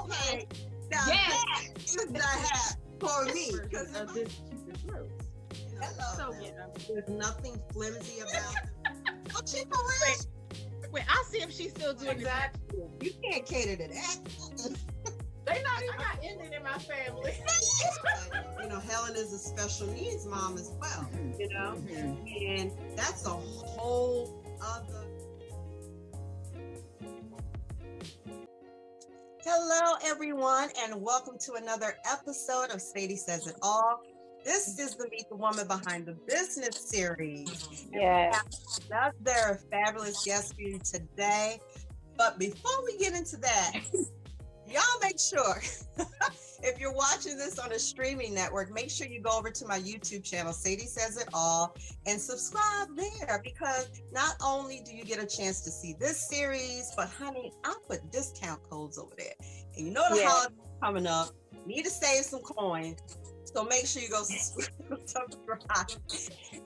Okay. Now Yes. that is the hat for me. Because of this Cupid's rose. hello, So yeah. there's nothing flimsy about it. Oh, she for real? Wait, I'll see if she's still doing that. You can't cater to that. They not even got ended in my family. you know, Helen is a special needs mom as well. You know, mm-hmm. and that's a whole other. Hello, everyone, and welcome to another episode of Sadie Says It All. This is the Meet the Woman Behind the Business series. Yeah. Another fabulous guest for you today. But before we get into that, y'all make sure if you're watching this on a streaming network, make sure you go over to my YouTube channel, Sadie Says It All, and subscribe there because not only do you get a chance to see this series, but honey, I put discount codes over there. And you know the Yeah. holidays coming up, need to save some coins. So make sure you go subscribe.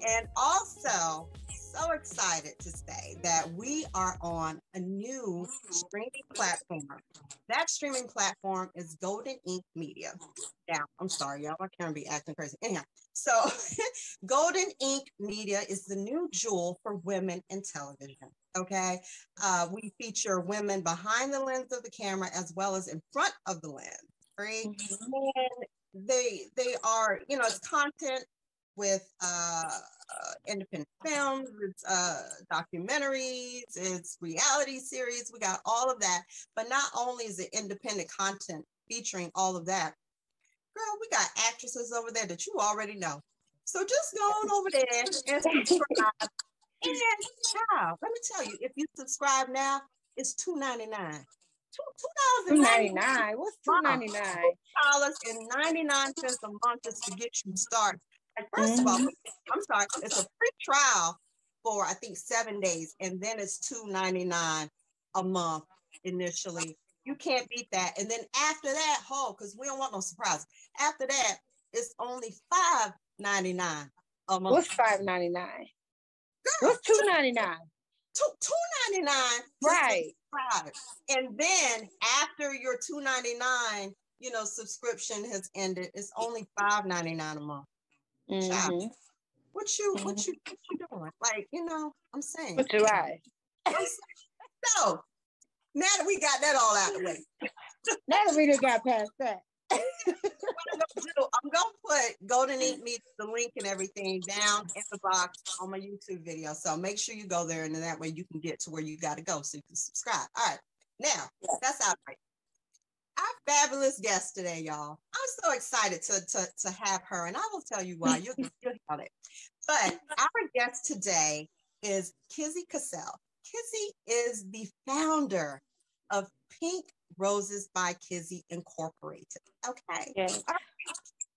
And also, so excited to say that we are on a new streaming platform. That streaming platform is Golden Ink Media. Now, I'm sorry, y'all, I can't be acting crazy. Anyhow, so Golden Ink Media is the new jewel for women in television. Okay. Uh, we feature women behind the lens of the camera as well as in front of the lens. Right. And they they are, you know, it's content with uh, uh, independent films, it's uh, documentaries, it's reality series. We got all of that. But not only is it independent content featuring all of that, girl, we got actresses over there that you already know. So just go on over there and subscribe. And child, let me tell you, if you subscribe now, it's two ninety nine. Two two Two dollars ninety nine. What's two ninety nine? dollars and ninety nine cents a month just to get you started. And 1st of all, mm-hmm. I'm sorry, it's a free trial for I think seven days, and then it's two ninety nine a month initially. You can't beat that. And then after that, oh, because we don't want no surprise. After that, it's only five ninety nine a month. What's five ninety nine? Girl, What's two ninety nine? two two ninety nine Right. and then after your two ninety nine you know subscription has ended it's only five ninety nine a month Mhm. what you what you what you doing like you know i'm saying What do I? So now that we got that all out of the way Now that we just got past that. I'm gonna I'm gonna put Golden Ink Media link and everything down in the box on my YouTube video. So make sure you go there and then that way you can get to where you gotta go so you can subscribe. All right. Now that's out right. Our fabulous guest today, y'all. I'm so excited to, to, to have her, and I will tell you why. You'll, you'll hear it. But our guest today is Kizzy Cassell. Kizzy is the founder of Pink Roses by Kizzy Incorporated. Okay. Yes.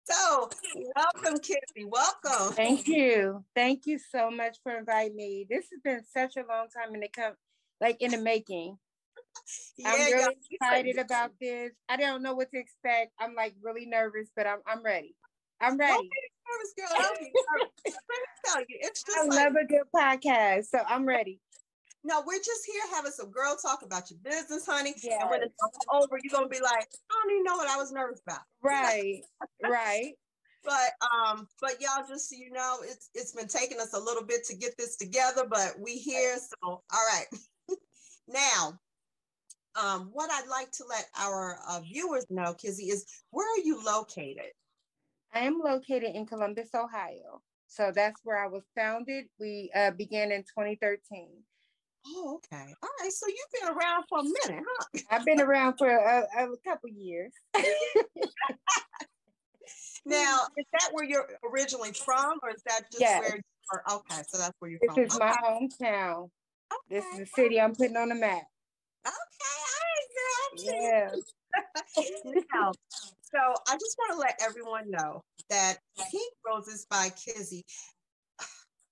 So, welcome, Kizzy. Welcome. Thank you. Thank you so much for inviting me. This has been such a long time in the come like in the making. I'm really excited about this. I don't know what to expect. I'm like really nervous, but I'm I'm ready. I'm ready. nervous, girl. Be nervous. Let me tell you, it's just I like love a good podcast, so I'm ready. No, we're just here having some girl talk about your business, honey. And Yes. when it's over, you're gonna be like, I don't even know what I was nervous about. Right, right. But um, but y'all, just so you know, it's it's been taking us a little bit to get this together, but we here. So all right. now, um, what I'd like to let our uh, viewers know, Kizzy, is where are you located? I am located in Columbus, Ohio. So that's where I was founded. We uh, began in 2013. Oh, okay. All right. So you've been around for a minute, huh? I've been around for a, a couple years. Now, is that where you're originally from, or is that just Yes. where you are? Okay, so that's where you're This from. This is my hometown. This is the city I'm putting on the map. Okay, all right, girl. Yeah. now, so I just want to let everyone know that Pink Roses by Kizzy,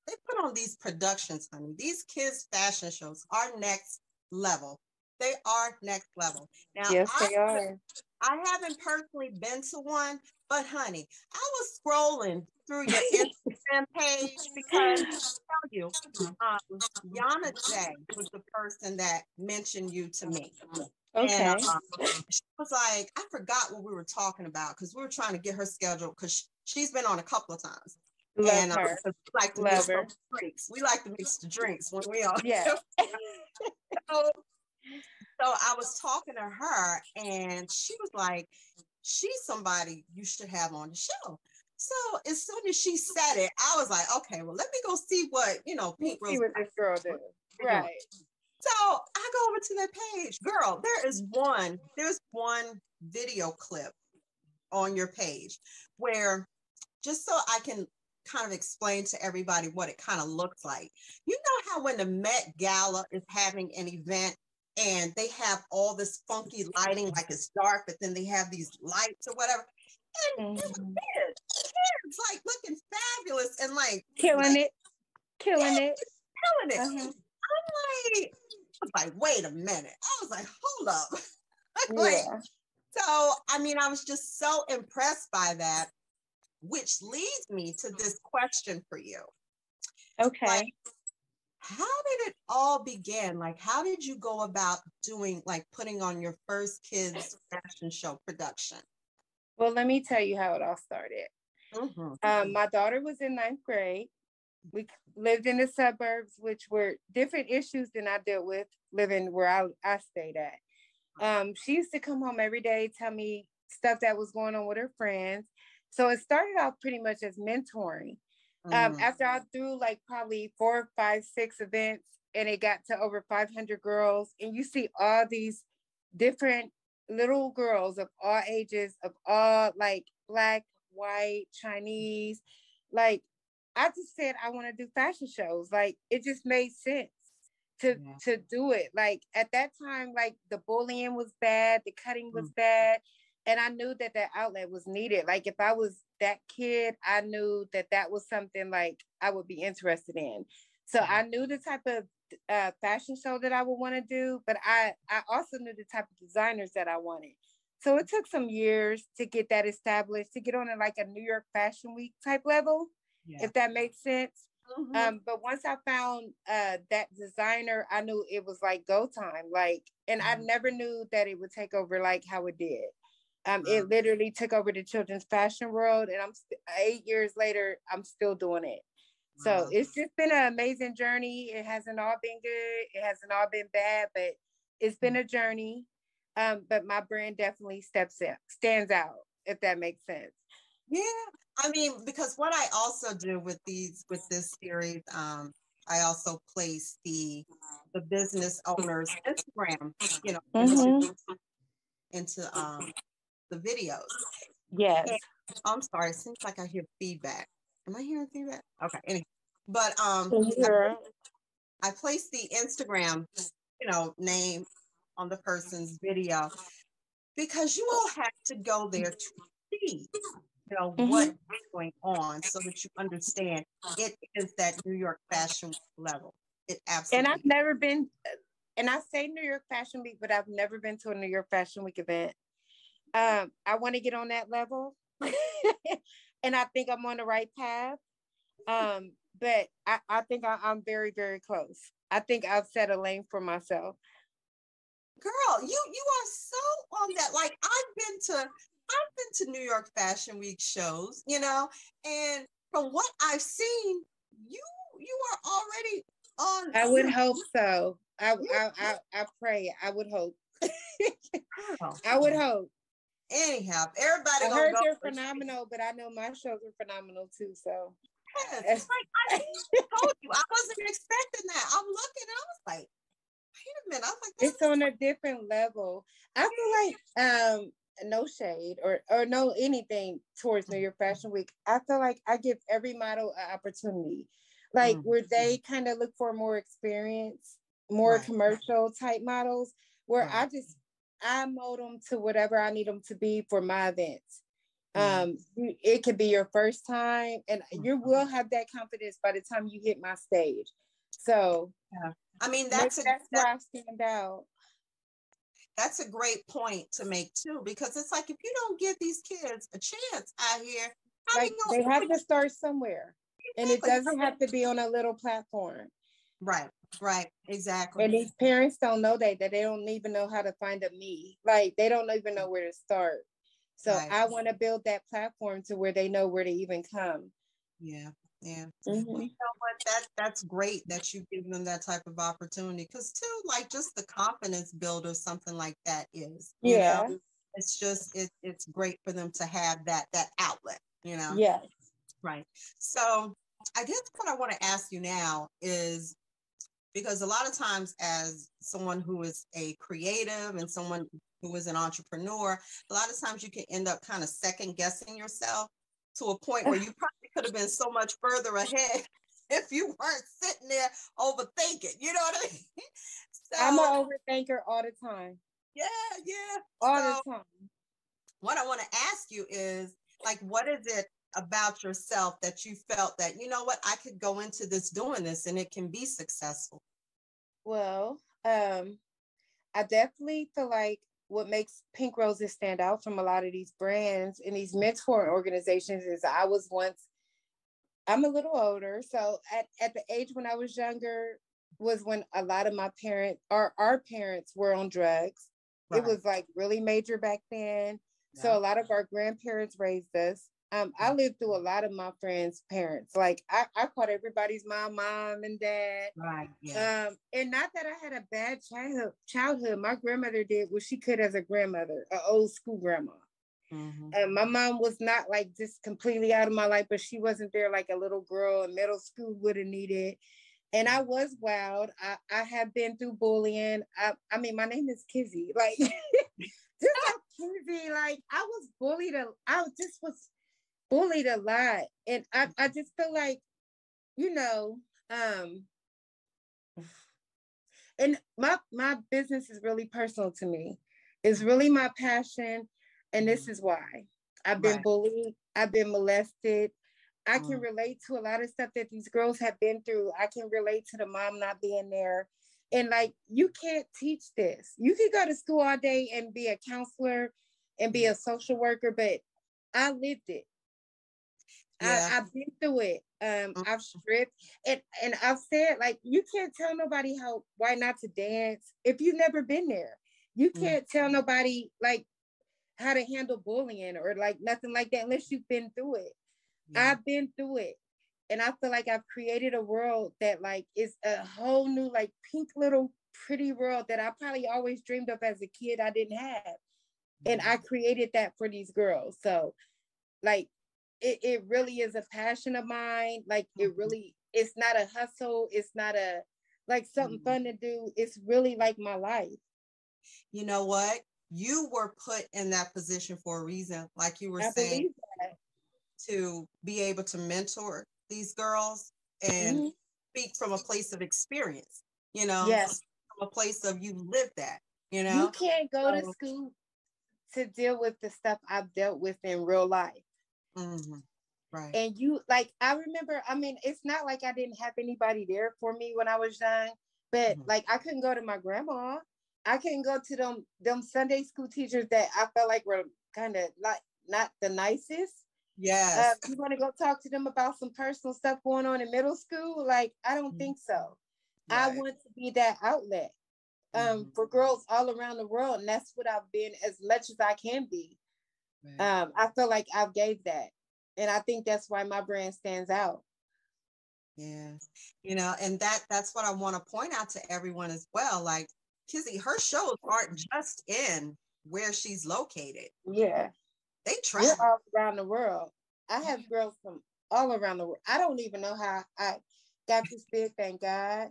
they put on these productions, honey. These kids' fashion shows are next level. They are next level. Now, Yes, I, they are. I haven't personally been to one, But honey, I was scrolling through your Instagram page because I tell you, um, Yana J was the person that mentioned you to me. Okay. And um, she was like, I forgot what we were talking about because we were trying to get her scheduled because she's been on a couple of times. Love and uh, her. 'cause we like to Love mix her. drinks. We like to mix the drinks when we are. Yeah. so, so I was talking to her and she was like, she's somebody you should have on the show. So as soon as she said it, I was like, okay, well, let me go see what, you know, Pink See what this girl did. Right. So I go over to that page. Girl, there is one, there's one video clip on your page where just so I can kind of explain to everybody what it kind of looks like. You know how when the Met Gala is having an event and they have all this funky lighting, like it's dark, but then they have these lights or whatever. And Mhm. kids, kids like looking fabulous and like Killing it. Killing it. killing it. Uh-huh. I'm like, I was like, wait a minute. I was like, hold up. like, Yeah. so, I mean, I was just so impressed by that, which leads me to this question for you. Okay. Like, how did it all begin? Like, how did you go about doing, like, putting on your first kids' fashion show production? Well, let me tell you how it all started. Mhm. Um, my daughter was in ninth grade. We lived in the suburbs, which were different issues than I dealt with living where I, I stayed at. Um, she used to come home every day, tell me stuff that was going on with her friends. So it started off pretty much as mentoring. Um, Mm. after I threw like probably four, five, six events, and it got to over 500 girls, and you see all these different little girls of all ages, of all like black, white, Chinese. Like, I just said I want to do fashion shows. Like, it just made sense to Yeah. to do it. Like at that time, like the bullying was bad, the cutting was Mm. bad, and I knew that that outlet was needed. Like if I was that kid, I knew that that was something like I would be interested in. So I knew the type of uh, fashion show that I would want to do, but I I also knew the type of designers that I wanted. So it took some years to get that established, to get on a, like a New York Fashion Week type level, Yeah. if that makes sense. Mhm. Um, but once I found uh that designer, I knew it was like go time. Like, and I Mhm. never knew that it would take over like how it did. Um, it literally took over the children's fashion world, and I'm st- eight years later, I'm still doing it. So it's just been an amazing journey. It hasn't all been good. It hasn't all been bad, but it's been a journey. Um, but my brand definitely steps out, stands out, if that makes sense. Yeah, I mean, because what I also do with these with this series, um, I also place the the business owners Instagram, you know, into, into um the videos. Yes. I'm sorry, it seems like I hear feedback. Am I hearing feedback? Okay, anyway, but um, Sure. I placed the Instagram, you know, name on the person's video because you all have to go there to see, you know, what's going on so that you understand it is that New York fashion level. It absolutely. And. I've never been, and I say New York Fashion Week, but I've never been to a New York Fashion Week event. Um, I want to get on that level, and I think I'm on the right path. Um, but I, I think I, I'm very, very close. I think I've set a lane for myself. Girl, you you are so on that. Like I've been to I've been to New York Fashion Week shows, you know, and from what I've seen, you you are already on. I would hope so. I, I, I, I pray. I would hope. I would hope. Anyhow, everybody I heard they're phenomenal, but I know my shows are phenomenal too. So Yes, it's like I told you, I wasn't expecting that. I'm looking, and I was like, wait a minute. I was like, it's on a different level. I feel like um no shade or or no anything towards New York Fashion Week. I feel like I give every model an opportunity, like Mhm. where they kind of look for more experience, more Right. commercial type models. Where I just I mold them to whatever I need them to be for my events. Yeah. Um, it could be your first time, and you Mhm. will have that confidence by the time you hit my stage. So I mean, that's a, that's that- where I stand out. that's a great point to make too, because it's like if you don't give these kids a chance out here, how Like they they have to start somewhere. And it doesn't have to be on a little platform. Right, right, exactly. And these parents don't know that, that they don't even know how to find a me. Like they don't even know where to start. So Right. I want to build that platform to where they know where to even come. Yeah, yeah. Mhm. Well, you know what? That that's great that you give them that type of opportunity because too, like just the confidence builder, something like that is. Yeah. know? It's just it, it's great for them to have that that outlet, you know. Yes. Right. So I guess what I want to ask you now is because a lot of times as someone who is a creative and someone who is an entrepreneur, a lot of times you can end up kind of second guessing yourself to a point where you probably could have been so much further ahead if you weren't sitting there overthinking. You know what I mean? So I'm an overthinker all the time. yeah, yeah. All So- the time. what I want to ask you is like, what is it about yourself that you felt that, you know what, I could go into this doing this and it can be successful? Well, um, I definitely feel like what makes Pink Roses stand out from a lot of these brands and these mentor organizations is I was once, I'm a little older. So at, at the age when I was younger was when a lot of my parents or our parents were on drugs. It was like really major back then. So a lot of our grandparents raised us. Um, I lived through a lot of my friends' parents. Like I, I called everybody's mom, mom and dad. Right. Yeah. Um, and not that I had a bad childhood. Childhood, my grandmother did what she could as a grandmother, an old school grandma. Mhm. And my mom was not like just completely out of my life, but she wasn't there like a little girl in middle school would have needed. And I was wild. I, I have been through bullying. I, I mean, my name is Kizzy. Like, just like Kizzy, like I was bullied. A, I just was bullied a lot, and I, I just feel like, you know, um, and my my business is really personal to me. It's really my passion, and this is why I've been Right. bullied. I've been molested. I can Mm. relate to a lot of stuff that these girls have been through. I can relate to the mom not being there. And like, you can't teach this. You can go to school all day and be a counselor and be a social worker, but I lived it. Yeah. I, I've been through it. Um, Mhm. I've stripped and and I've said like you can't tell nobody how why not to dance if you've never been there. You Mm. can't tell nobody like how to handle bullying or like nothing like that unless you've been through it. Yeah. I've been through it. And I feel like I've created a world that like is a whole new like pink little pretty world that I probably always dreamed of as a kid I didn't have. And I created that for these girls. So like it, it really is a passion of mine. Like it Mhm. really it's not a hustle, it's not a like something Mhm. fun to do. It's really like my life. you know what? You were put in that position for a reason, like you were I saying, to be able to mentor these girls and Mhm. speak from a place of experience, you know, Yes. from a place of you lived that, you know, You can't go to school to deal with the stuff I've dealt with in real life. Mhm. Right. and you like i remember i mean it's not like i didn't have anybody there for me when i was young but Mhm. like i couldn't go to my grandma i couldn't go to them them sunday school teachers that i felt like were kind of like not the nicest uh, yes. you want to go talk to them about some personal stuff going on in middle school like i don't Mhm. think so i want to be that outlet um Mhm. for girls all around the world and that's what i've been as much as i can be Right. Um i feel like i've gave that and i think that's why my brand stands out Yeah. You know, and that that's what I want to point out to everyone as well. Like Kizzy, her shows aren't just in where she's located. yeah They we're travel. all around the world i have girls from all around the world i don't even know how i got this big thank god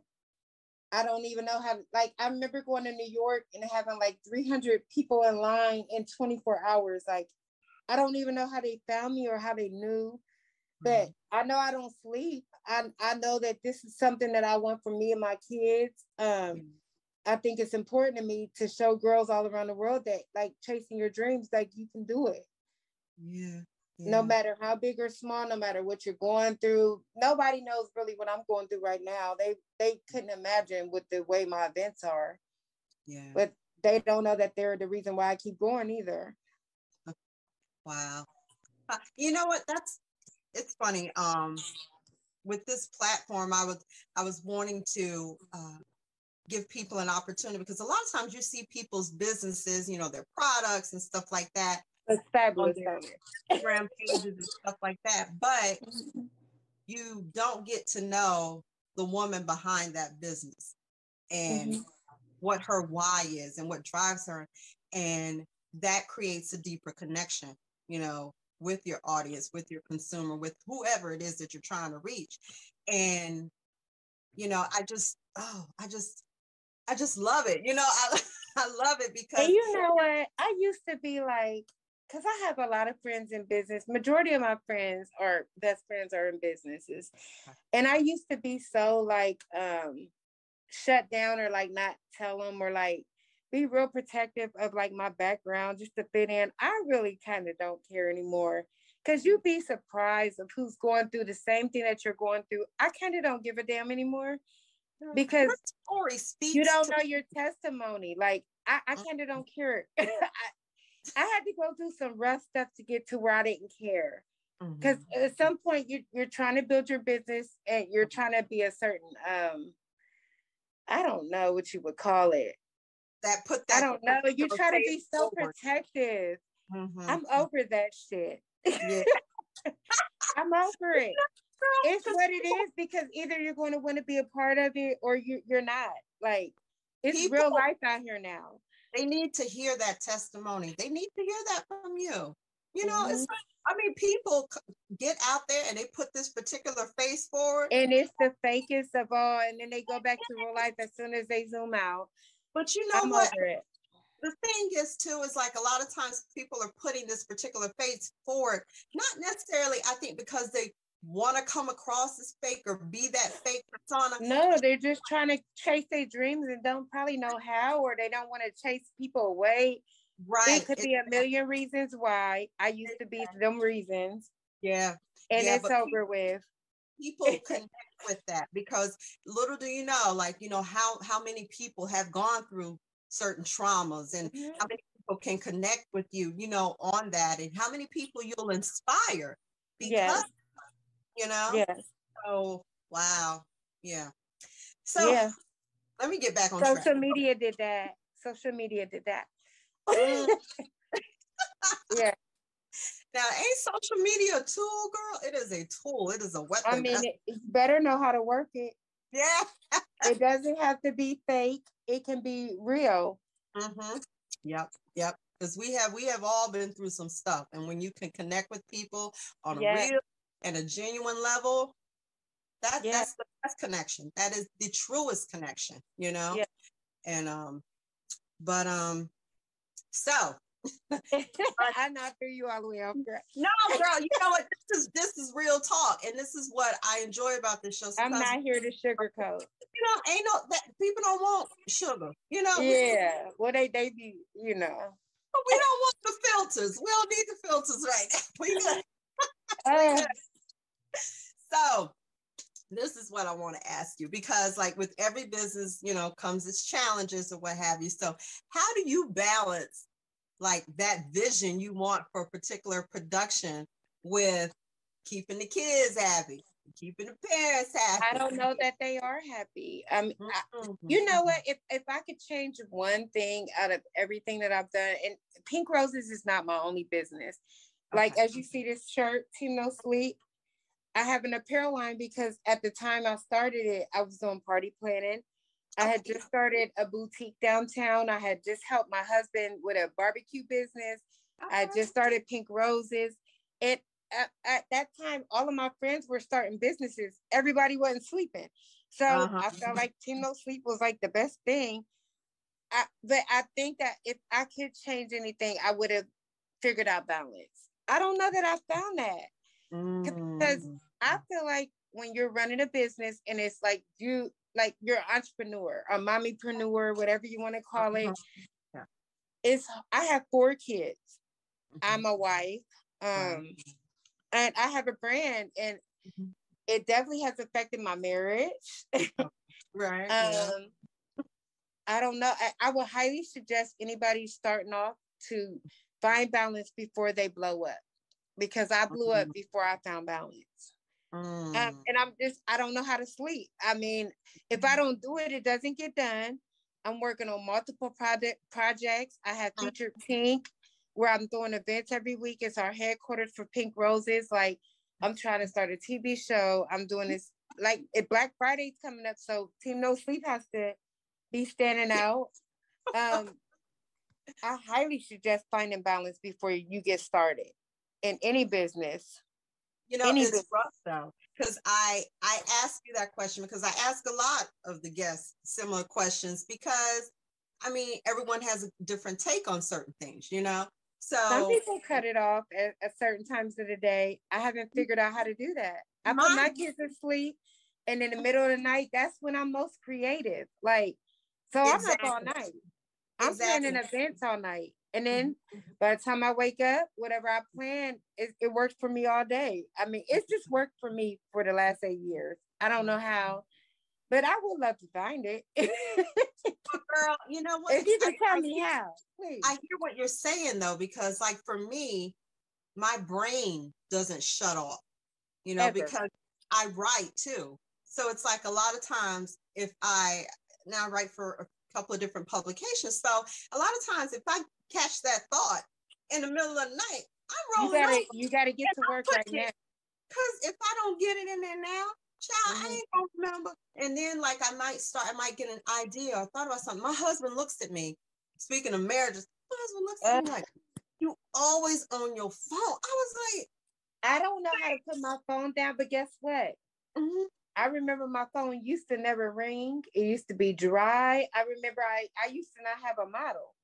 i don't even know how like i remember going to new york and having like 300 people in line in 24 hours like i don't even know how they found me or how they knew but I know I don't sleep. I I know that this is something that I want for me and my kids. Um, I think it's important to me to show girls all around the world that like chasing your dreams, like you can do it. Yeah. No matter how big or small, no matter what you're going through. Nobody knows really what I'm going through right now. They they couldn't imagine with the way my events are. Yeah. But they don't know that they're the reason why I keep going either. Wow. You know what? That's it's funny. Um, with this platform, I was I was wanting to uh, give people an opportunity because a lot of times you see people's businesses, you know, their products and stuff like that, It's fabulous. Instagram pages and stuff like that. But you don't get to know the woman behind that business and Mhm. what her why is and what drives her and that creates a deeper connection you know with your audience with your consumer with whoever it is that you're trying to reach and you know i just oh i just i just love it you know i, I love it because And you know what? I used to be like, because I have a lot of friends in business. Majority of my friends or best friends are in businesses. And I used to be so like um shut down or like not tell them or like be real protective of like my background just to fit in. I really kind of don't care anymore. Cause you'd be surprised of who's going through the same thing that you're going through. I kind of don't give a damn anymore because story speaks you don't know your testimony. Like I, I kind of don't care. I, I had to go through some rough stuff to get to where I didn't care. Because Mhm. at some point you you're trying to build your business and you're trying to be a certain um I don't know what you would call it. That put I don't know. You try to be so forward. protective. Mhm. I'm over that shit. yeah. I'm over it. it's what it is because either you're going to want to be a part of it or you you're not. Like it's real life out here now. they need to hear that testimony. They need to hear that from you. You know, Mm-hmm. I mean, people get out there and they put this particular face forward, and it's the fakest of all. And then they go back to real life as soon as they zoom out. But you know I'm what? it. The thing is, too, is like a lot of times people are putting this particular face forward, not necessarily, I think, because they want to come across as fake or be that fake persona. No, they're just trying to chase their dreams and don't probably know how, or they don't want to chase people away. Right. It could be a million reasons why. I used to be them reasons, Yeah. and Yeah, it's over with. people connect with that because little do you know like you know how how many people have gone through certain traumas and Mhm. how many people can connect with you you know on that and how many people you'll inspire because Yes. you know Yes. so wow yeah so yeah. let me get back on Social track media did that. Social media did that. Mm. yeah. Now ain't social media a tool girl it is a tool it is a weapon I mean, it, it's better know how to work it. yeah It doesn't have to be fake. It can be real. Mm-hmm. Yep, yep. Because we have we have all been through some stuff, and when you can connect with people on a real and a genuine level, that Yeah. that's the best connection. That is the truest connection, you know. Yeah. And um, but um, so I not threw you all the way off track. no, girl, you know what? This is this is real talk, and this is what I enjoy about this show. I'm because, not here to sugarcoat. you know, ain't no that people don't want sugar, you know. we- Yeah. Well, they they be, you know. But we don't want the filters. We don't need the filters right now. We good. Uh, So this is what I want to ask you because like with every business, you know, comes its challenges or what have you. So how do you balance like that vision you want for a particular production with keeping the kids happy, keeping the parents happy? I don't know that they are happy. Um, I, Mhm. you know what? If if I could change one thing out of everything that I've done, and Pink Roses is not my only business. Like Okay. as you see this shirt, Team No Sleep, I have an apparel line because at the time I started it, I was doing party planning. I had just started a boutique downtown. I had just helped my husband with a barbecue business. I just started Pink Roses. It at, at that time, all of my friends were starting businesses. Everybody wasn't sleeping. So Uh-huh. I felt like Team No Sleep was like the best thing. I, but I think that if I could change anything, I would have figured out balance. I don't know that I found that. because- Mm. I feel like when you're running a business and it's like you like you're an entrepreneur, a mommypreneur, whatever you want to call it. Uh-huh. Yeah. It's I have four kids. Mhm. I'm a wife. Right. Um and I have a brand and Mhm. it definitely has affected my marriage. right. yeah. um I don't know. I, I would highly suggest anybody starting off to find balance before they blow up because I blew up Mhm. before I found balance. Mm. Um, and I'm just, I don't know how to sleep. I mean, if I don't do it, it doesn't get done. I'm working on multiple project projects. I have Mm. featured Pink, where I'm doing events every week. It's our headquarters for Pink Roses. Like, I'm trying to start a TV show. I'm doing this like it Black Friday's coming up, so Team No Sleep has to be standing out. Um, I highly suggest finding balance before you get started in any business. You know, Any it's rough though, because I I ask you that question because I ask a lot of the guests similar questions because I mean everyone has a different take on certain things, you know. So some people cut it off at, at certain times of the day. I haven't mm. figured out how to do that. I put my kids to sleep, and in the mm. middle of the night, that's when I'm most creative. Like, so I'm up all night. I'm planning Exactly. events all night, and then mm-hmm. by the time I wake up, whatever I plan, it, it works for me all day. I mean, it's just worked for me for the last eight years. I don't know how, but I would love to find it. girl, you know what? if you can I- tell I me hear- how, please. I hear what you're saying though, because like for me, my brain doesn't shut off, you know, Ever. because I write too. So it's like a lot of times if I now I write for a couple of different publications. So a lot of times if I catch that thought in the middle of the night, I'm you rolling gotta over you gotta get to I work right it- now. because if I don't get it in there now, child, I Mhm. ain't gonna remember. And then like I might start, I might get an idea or thought about something. My husband looks at me. Speaking of marriages, my husband looks at me like, "You always on your phone." I was like, I don't know how to put my phone down, but guess what? mhm. I remember my phone used to never ring. It used to be dry. I remember I, I used to not have a model.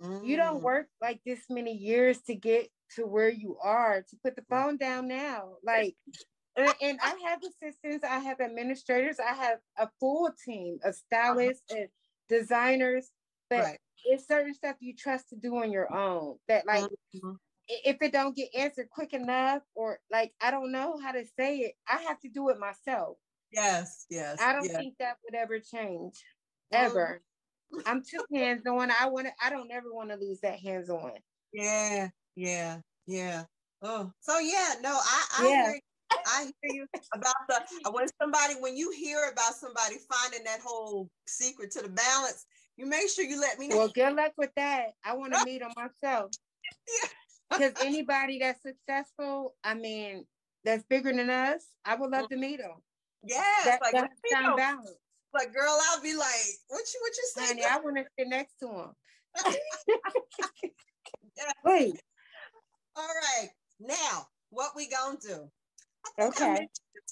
You don't Mm. work like this many years to get to where you are to put the phone down now. Like, and, and I have assistants, I have administrators, I have a full team of stylists and designers, but Uh-huh. Right. it's certain stuff you trust to do on your own that like Mhm. if it don't get answered quick enough or like I don't know how to say it, I have to do it myself. Yes, yes. I don't yes. think that would ever change. Ever. I'm too hands on. I want to I don't ever want to lose that hands on. Yeah, yeah, yeah. Oh, so yeah, no, I, I Yeah. hear. I hear you about the when somebody when you hear about somebody finding that whole secret to the balance, you make sure you let me know. Well, good luck with that. I want to meet them myself. Yeah. Because anybody that's successful, I mean, that's bigger than us, I would love mm-hmm. to meet them. Yeah, That, like, that let sound balance. Like girl, I'll be like, what you what you saying? Honey. I want to sit next to him. Wait. All right, now what we gonna do? I think I Okay.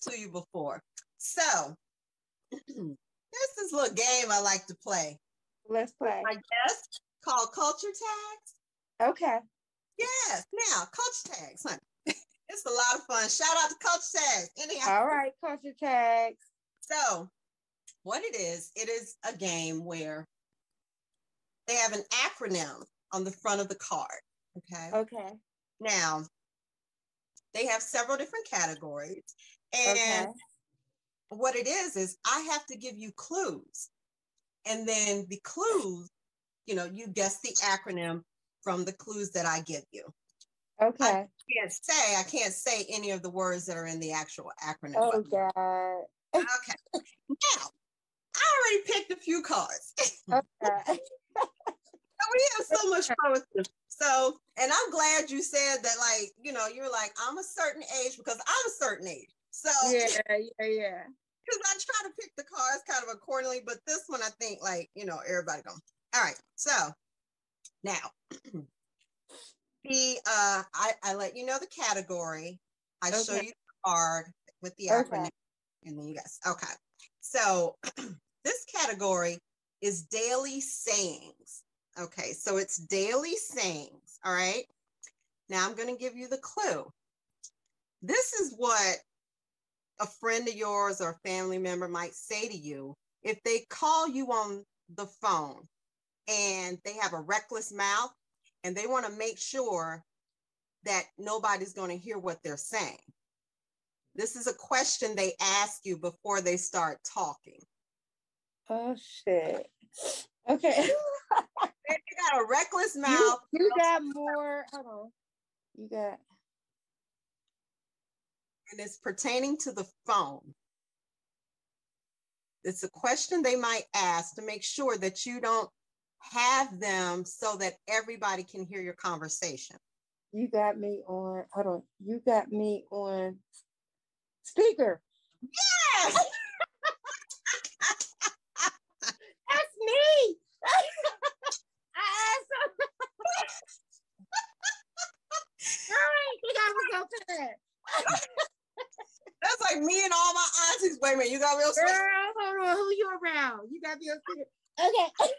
to you before. So there's this little game I like to play. Let's play. I guess called culture tags. Okay. Yes. Now culture tags, honey. it's a lot of fun. Shout out to culture tags. Anyhow, All right, culture tags. so what it is, it is a game where they have an acronym on the front of the card. Okay. Okay. Now, they have several different categories. And Okay. what it is, is I have to give you clues. And then the clues, you know, you guess the acronym from the clues that I give you. Okay. I can't say, I can't say any of the words that are in the actual acronym. Oh God. Okay. Now, I already picked a few cards. Okay. we have so much fun with this. So, and I'm glad you said that, like, you know, you're like, I'm a certain age because I'm a certain age. So, yeah, yeah, yeah. because I try to pick the cards kind of accordingly, but this one I think, like, you know, everybody going. All right. So now, the uh, I I let you know the category. I show you the card with the Okay. acronym, and then you guys. Okay. So this category is daily sayings. Okay, so it's daily sayings. All right. Now I'm going to give you the clue. This is what a friend of yours or a family member might say to you if they call you on the phone and they have a reckless mouth and they want to make sure that nobody's going to hear what they're saying. This is a question they ask you before they start talking. Oh shit. Okay. you got a reckless you, mouth. you got more. Hold on. You got. and it's pertaining to the phone. It's a question they might ask to make sure that you don't have them so that everybody can hear your conversation. You got me on. Hold on. You got me on speaker. Yes! That's me. I asked him. Girl, he got me so fast. That's like me and all my aunties. Wait a minute, you got real Girl, hold on. Who you around? You got me on. Okay.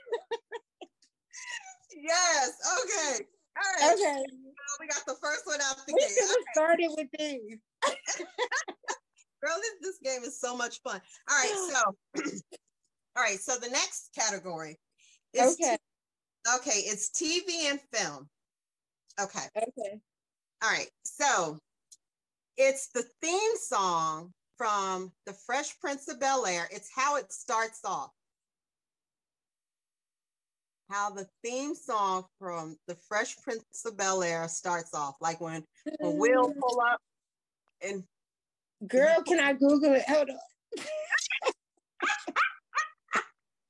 Yes, okay. All right. Okay. Well, we got the first one out the We gate. should have started with these. Girl, this, this game is so much fun. All right, so all right, so the next category is Okay. T- okay, it's TV and film. Okay. Okay. All right. So it's the theme song from The Fresh Prince of Bel Air. It's how it starts off. How the theme song from The Fresh Prince of Bel Air starts off. Like when, when Will pull up and Girl, can I Google it? Hold on.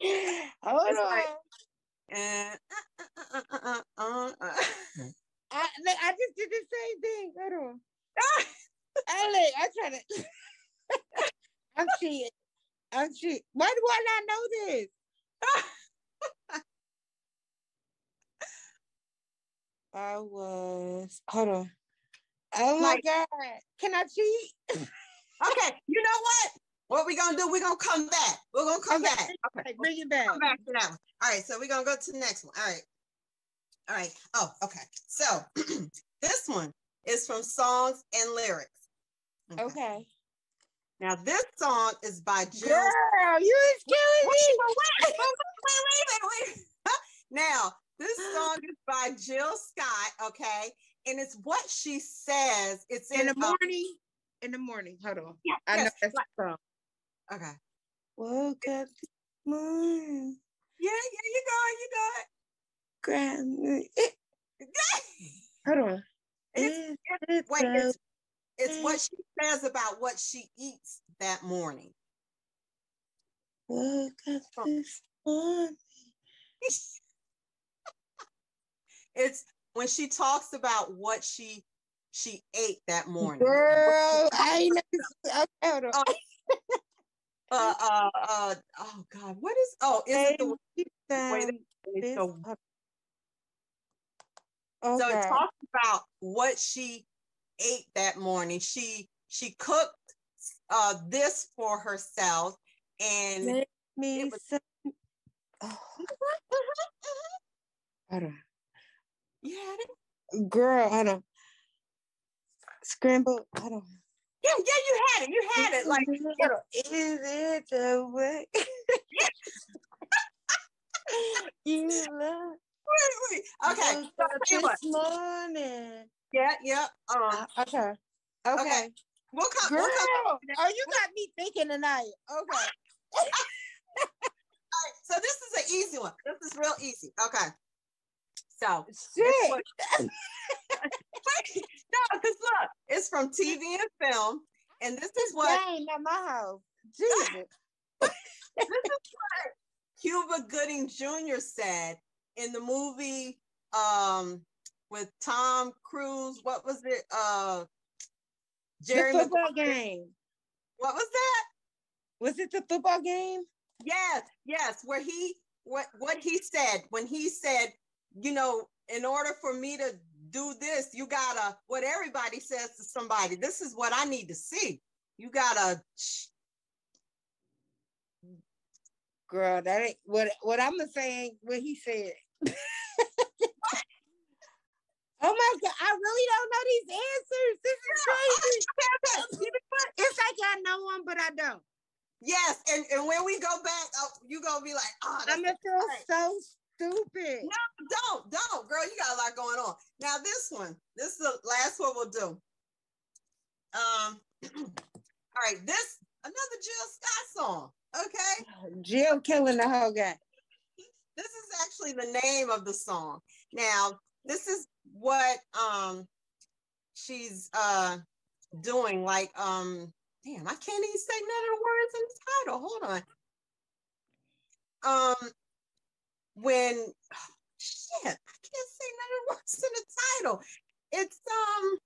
Hold It's on. like- and uh, uh, uh, uh, uh, uh. I, I just did the same thing. Hold on. Look, I try to. I'm cheating. I'm cheating. Why do I not know this? I was. Hold on. Oh my Like- God. Can I cheat? okay, you know what? What we gonna do? We're gonna come back. We're gonna come Okay, back. Okay. Bring it back. come back to that one. All right, so we're gonna go to the next one. All right. All right. Oh, okay. So this one is from songs and lyrics. Okay. Now this song is by Jill. Girl, you is killing Wait, me. wait, wait, wait, wait, wait, wait. Now this song is by Jill Scott. Okay, and it's what she says. It's in, In the morning. In the morning. Hold on. yeah, I know that's the song. Okay. Woke up this morning. Yeah, yeah, you go, you go. Grab me. Eh, Hold on. It's- it's- Wait, it's, it's what she says about what she eats that morning. Woke up this morning. it's when she talks about what she she ate that morning. Girl, I ain't never. Okay. Oh, Uh, uh, uh, oh God, what is? Oh, is it the? Baby, wait, this- So, Oh, so it talks about what she ate that morning. She she cooked uh this for herself, and Make me was- some. Oh, hold on. you had it. Girl, hold on. Scramble. Hold on. Yeah, yeah, you had it. You had it. Like, is it the way you love? wait, wait. Okay. So, up tell you what. this morning. Yeah, yeah. Um, Uh, okay. Okay. Okay. we'll come. Girl, We'll come. oh, you got me thinking tonight. Okay. All right, So this is an easy one. This is real easy. Okay. So Shit. what- no, because look, it's from TV and film, and this is what Dang, at my house. Jesus. This is what Cuba Gooding Jr. said in the movie um with Tom Cruise. What was it? Uh Jerry the football Maguire. game. What was that? Was it the football game? Yes, yes, where he what what he said when he said, you know, in order for me to do this, you gotta what everybody says to somebody. This is what I need to see. You gotta Girl, that ain't what what I'm saying, what he said. oh my god, I really don't know these answers. This is crazy. It's like I know them, but I don't. Yes, and, and when we go back, oh, you gonna be like, oh, I'm gonna feel right. so stupid. No, don't, don't, girl, you got a lot going on. Now this one, this is the last one we'll do. Um, all right, this another Jill Scott song. Okay, Jill killing the whole guy. this is actually the name of the song. Now, this is what um she's uh doing. Like, um, damn, I can't even say none of the words in the title. Hold on. Um, when oh, shit, I can't say none of the words in the title. It's um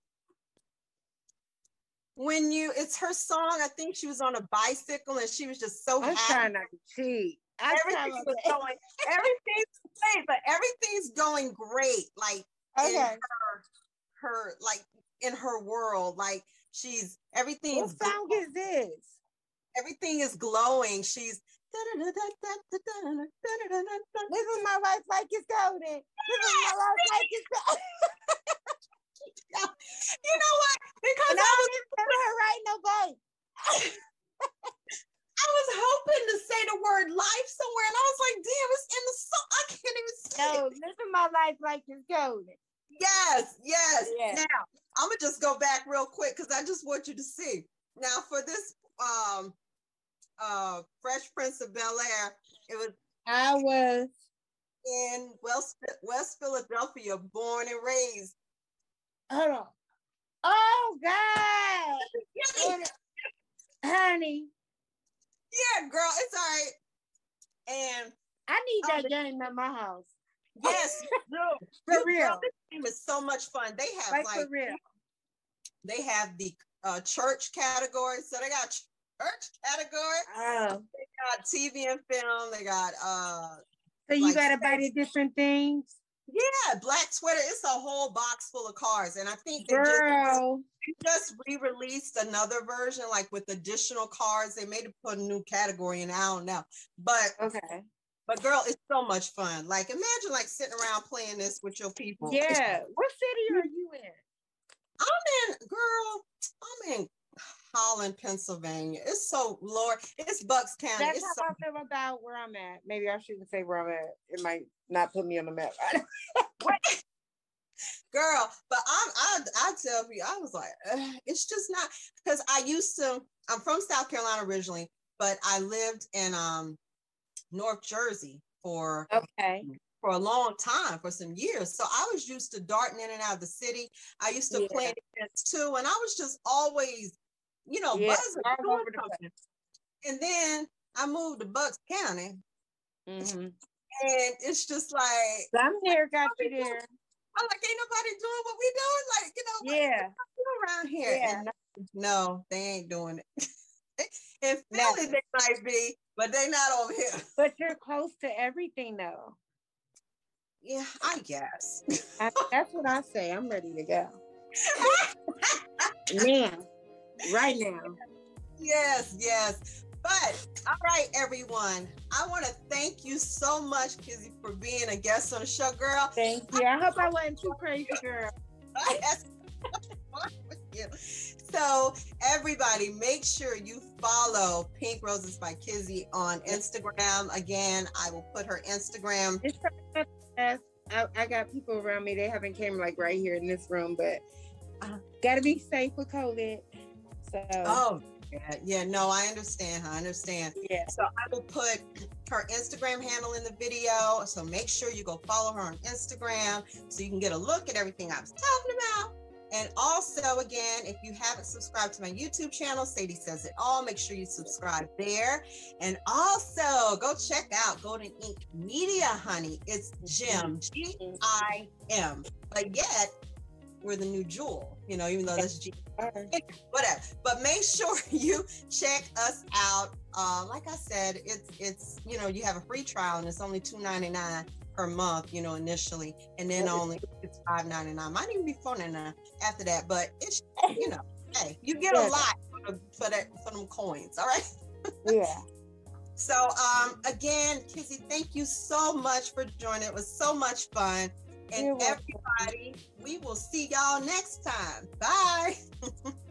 when you it's her song. I think she was on a bicycle and she was just so I'm happy. trying not to cheat. Everything was going, everything's great, but everything's going great. Like in Okay. her, her like in her world, like she's everything What is song is this? everything is glowing. She's Living my life like it's golden. Living my life like it's golden. you know what? Because And I I was even her writing no babe. I was hoping to say the word life somewhere, and I was like, damn, it's in the song. I can't even say No, it. living my life like it's golden. Yes, yes. Yeah. Now I'm gonna just go back real quick because I just want you to see. Now for this um uh Fresh Prince of Bel Air, it was I was in West West Philadelphia, born and raised. hold on. Oh God. And- honey, girl, it's all right. And I need that game at my house. yes, no, For real. girl, this game is so much fun. They have Like, like for real. they have the uh, church category. So they got church category, Oh. They got TV and film. They got uh So you Like gotta buy the different things? yeah, black sweater. It's a whole box full of cars, and I think they just, Girl. they just re-released another version, like with additional cards. They made it put a new category, and I don't know. But Okay. but girl, it's so much fun. Like imagine like sitting around playing this with your people. Yeah. What city are you in? I'm in, girl. I'm in Holland, Pennsylvania. It's so Lord. It's Bucks County. That's It's how so I feel about where I'm at. Maybe I shouldn't say where I'm at. It might not put me on the map. girl but i'm i i tell you i was like it's just not because i used to i'm from south carolina originally but i lived in um north jersey for okay. for a long time for some years so i was used to darting in and out of the city i used to Yeah. play events too and i was just always you know Yeah, buzzing the and then i moved to bucks county Mhm. and it's just like I'm here, got you there. I'm like ain't nobody doing what we doing like you know Yeah. around here. Yeah. And no, no, they ain't doing it. In No. Philly, they might be, but they not over here. But you're close to everything though. Yeah, I guess. I, that's what I say. I'm ready to go. Now. Right now. yes, yes. But all right, everyone. I want to thank you so much, Kizzy, for being a guest on the show, girl. Thank you. I hope I wasn't too crazy, girl. So, everybody, make sure you follow Pink Roses by Kizzy on Instagram. Again, I will put her Instagram. I, I got people around me. They haven't came like right here in this room, but uh, gotta be safe with COVID. So Oh, yeah, yeah. No, I understand. I understand. yeah. So I will put her Instagram handle in the video. So make sure you go follow her on Instagram so you can get a look at everything I was talking about. And also, again, if you haven't subscribed to my YouTube channel, Sadie Says It All, make sure you subscribe there. And also, go check out Golden Ink Media, honey. It's Jim, G I M. But yet, we're the new jewel, you know, even though that's G whatever. But make sure you check us out. Uh, like I said, it's it's you know you have a free trial and it's only two ninety nine per month, you know, initially, and then only it's five ninety nine. Might even be four ninety nine after that, but it's you know, hey, you get a lot for, the, for that for them coins. All right. Yeah. So um again, Kizzy, thank you so much for joining. It was so much fun. And everybody, we will see y'all next time. Bye.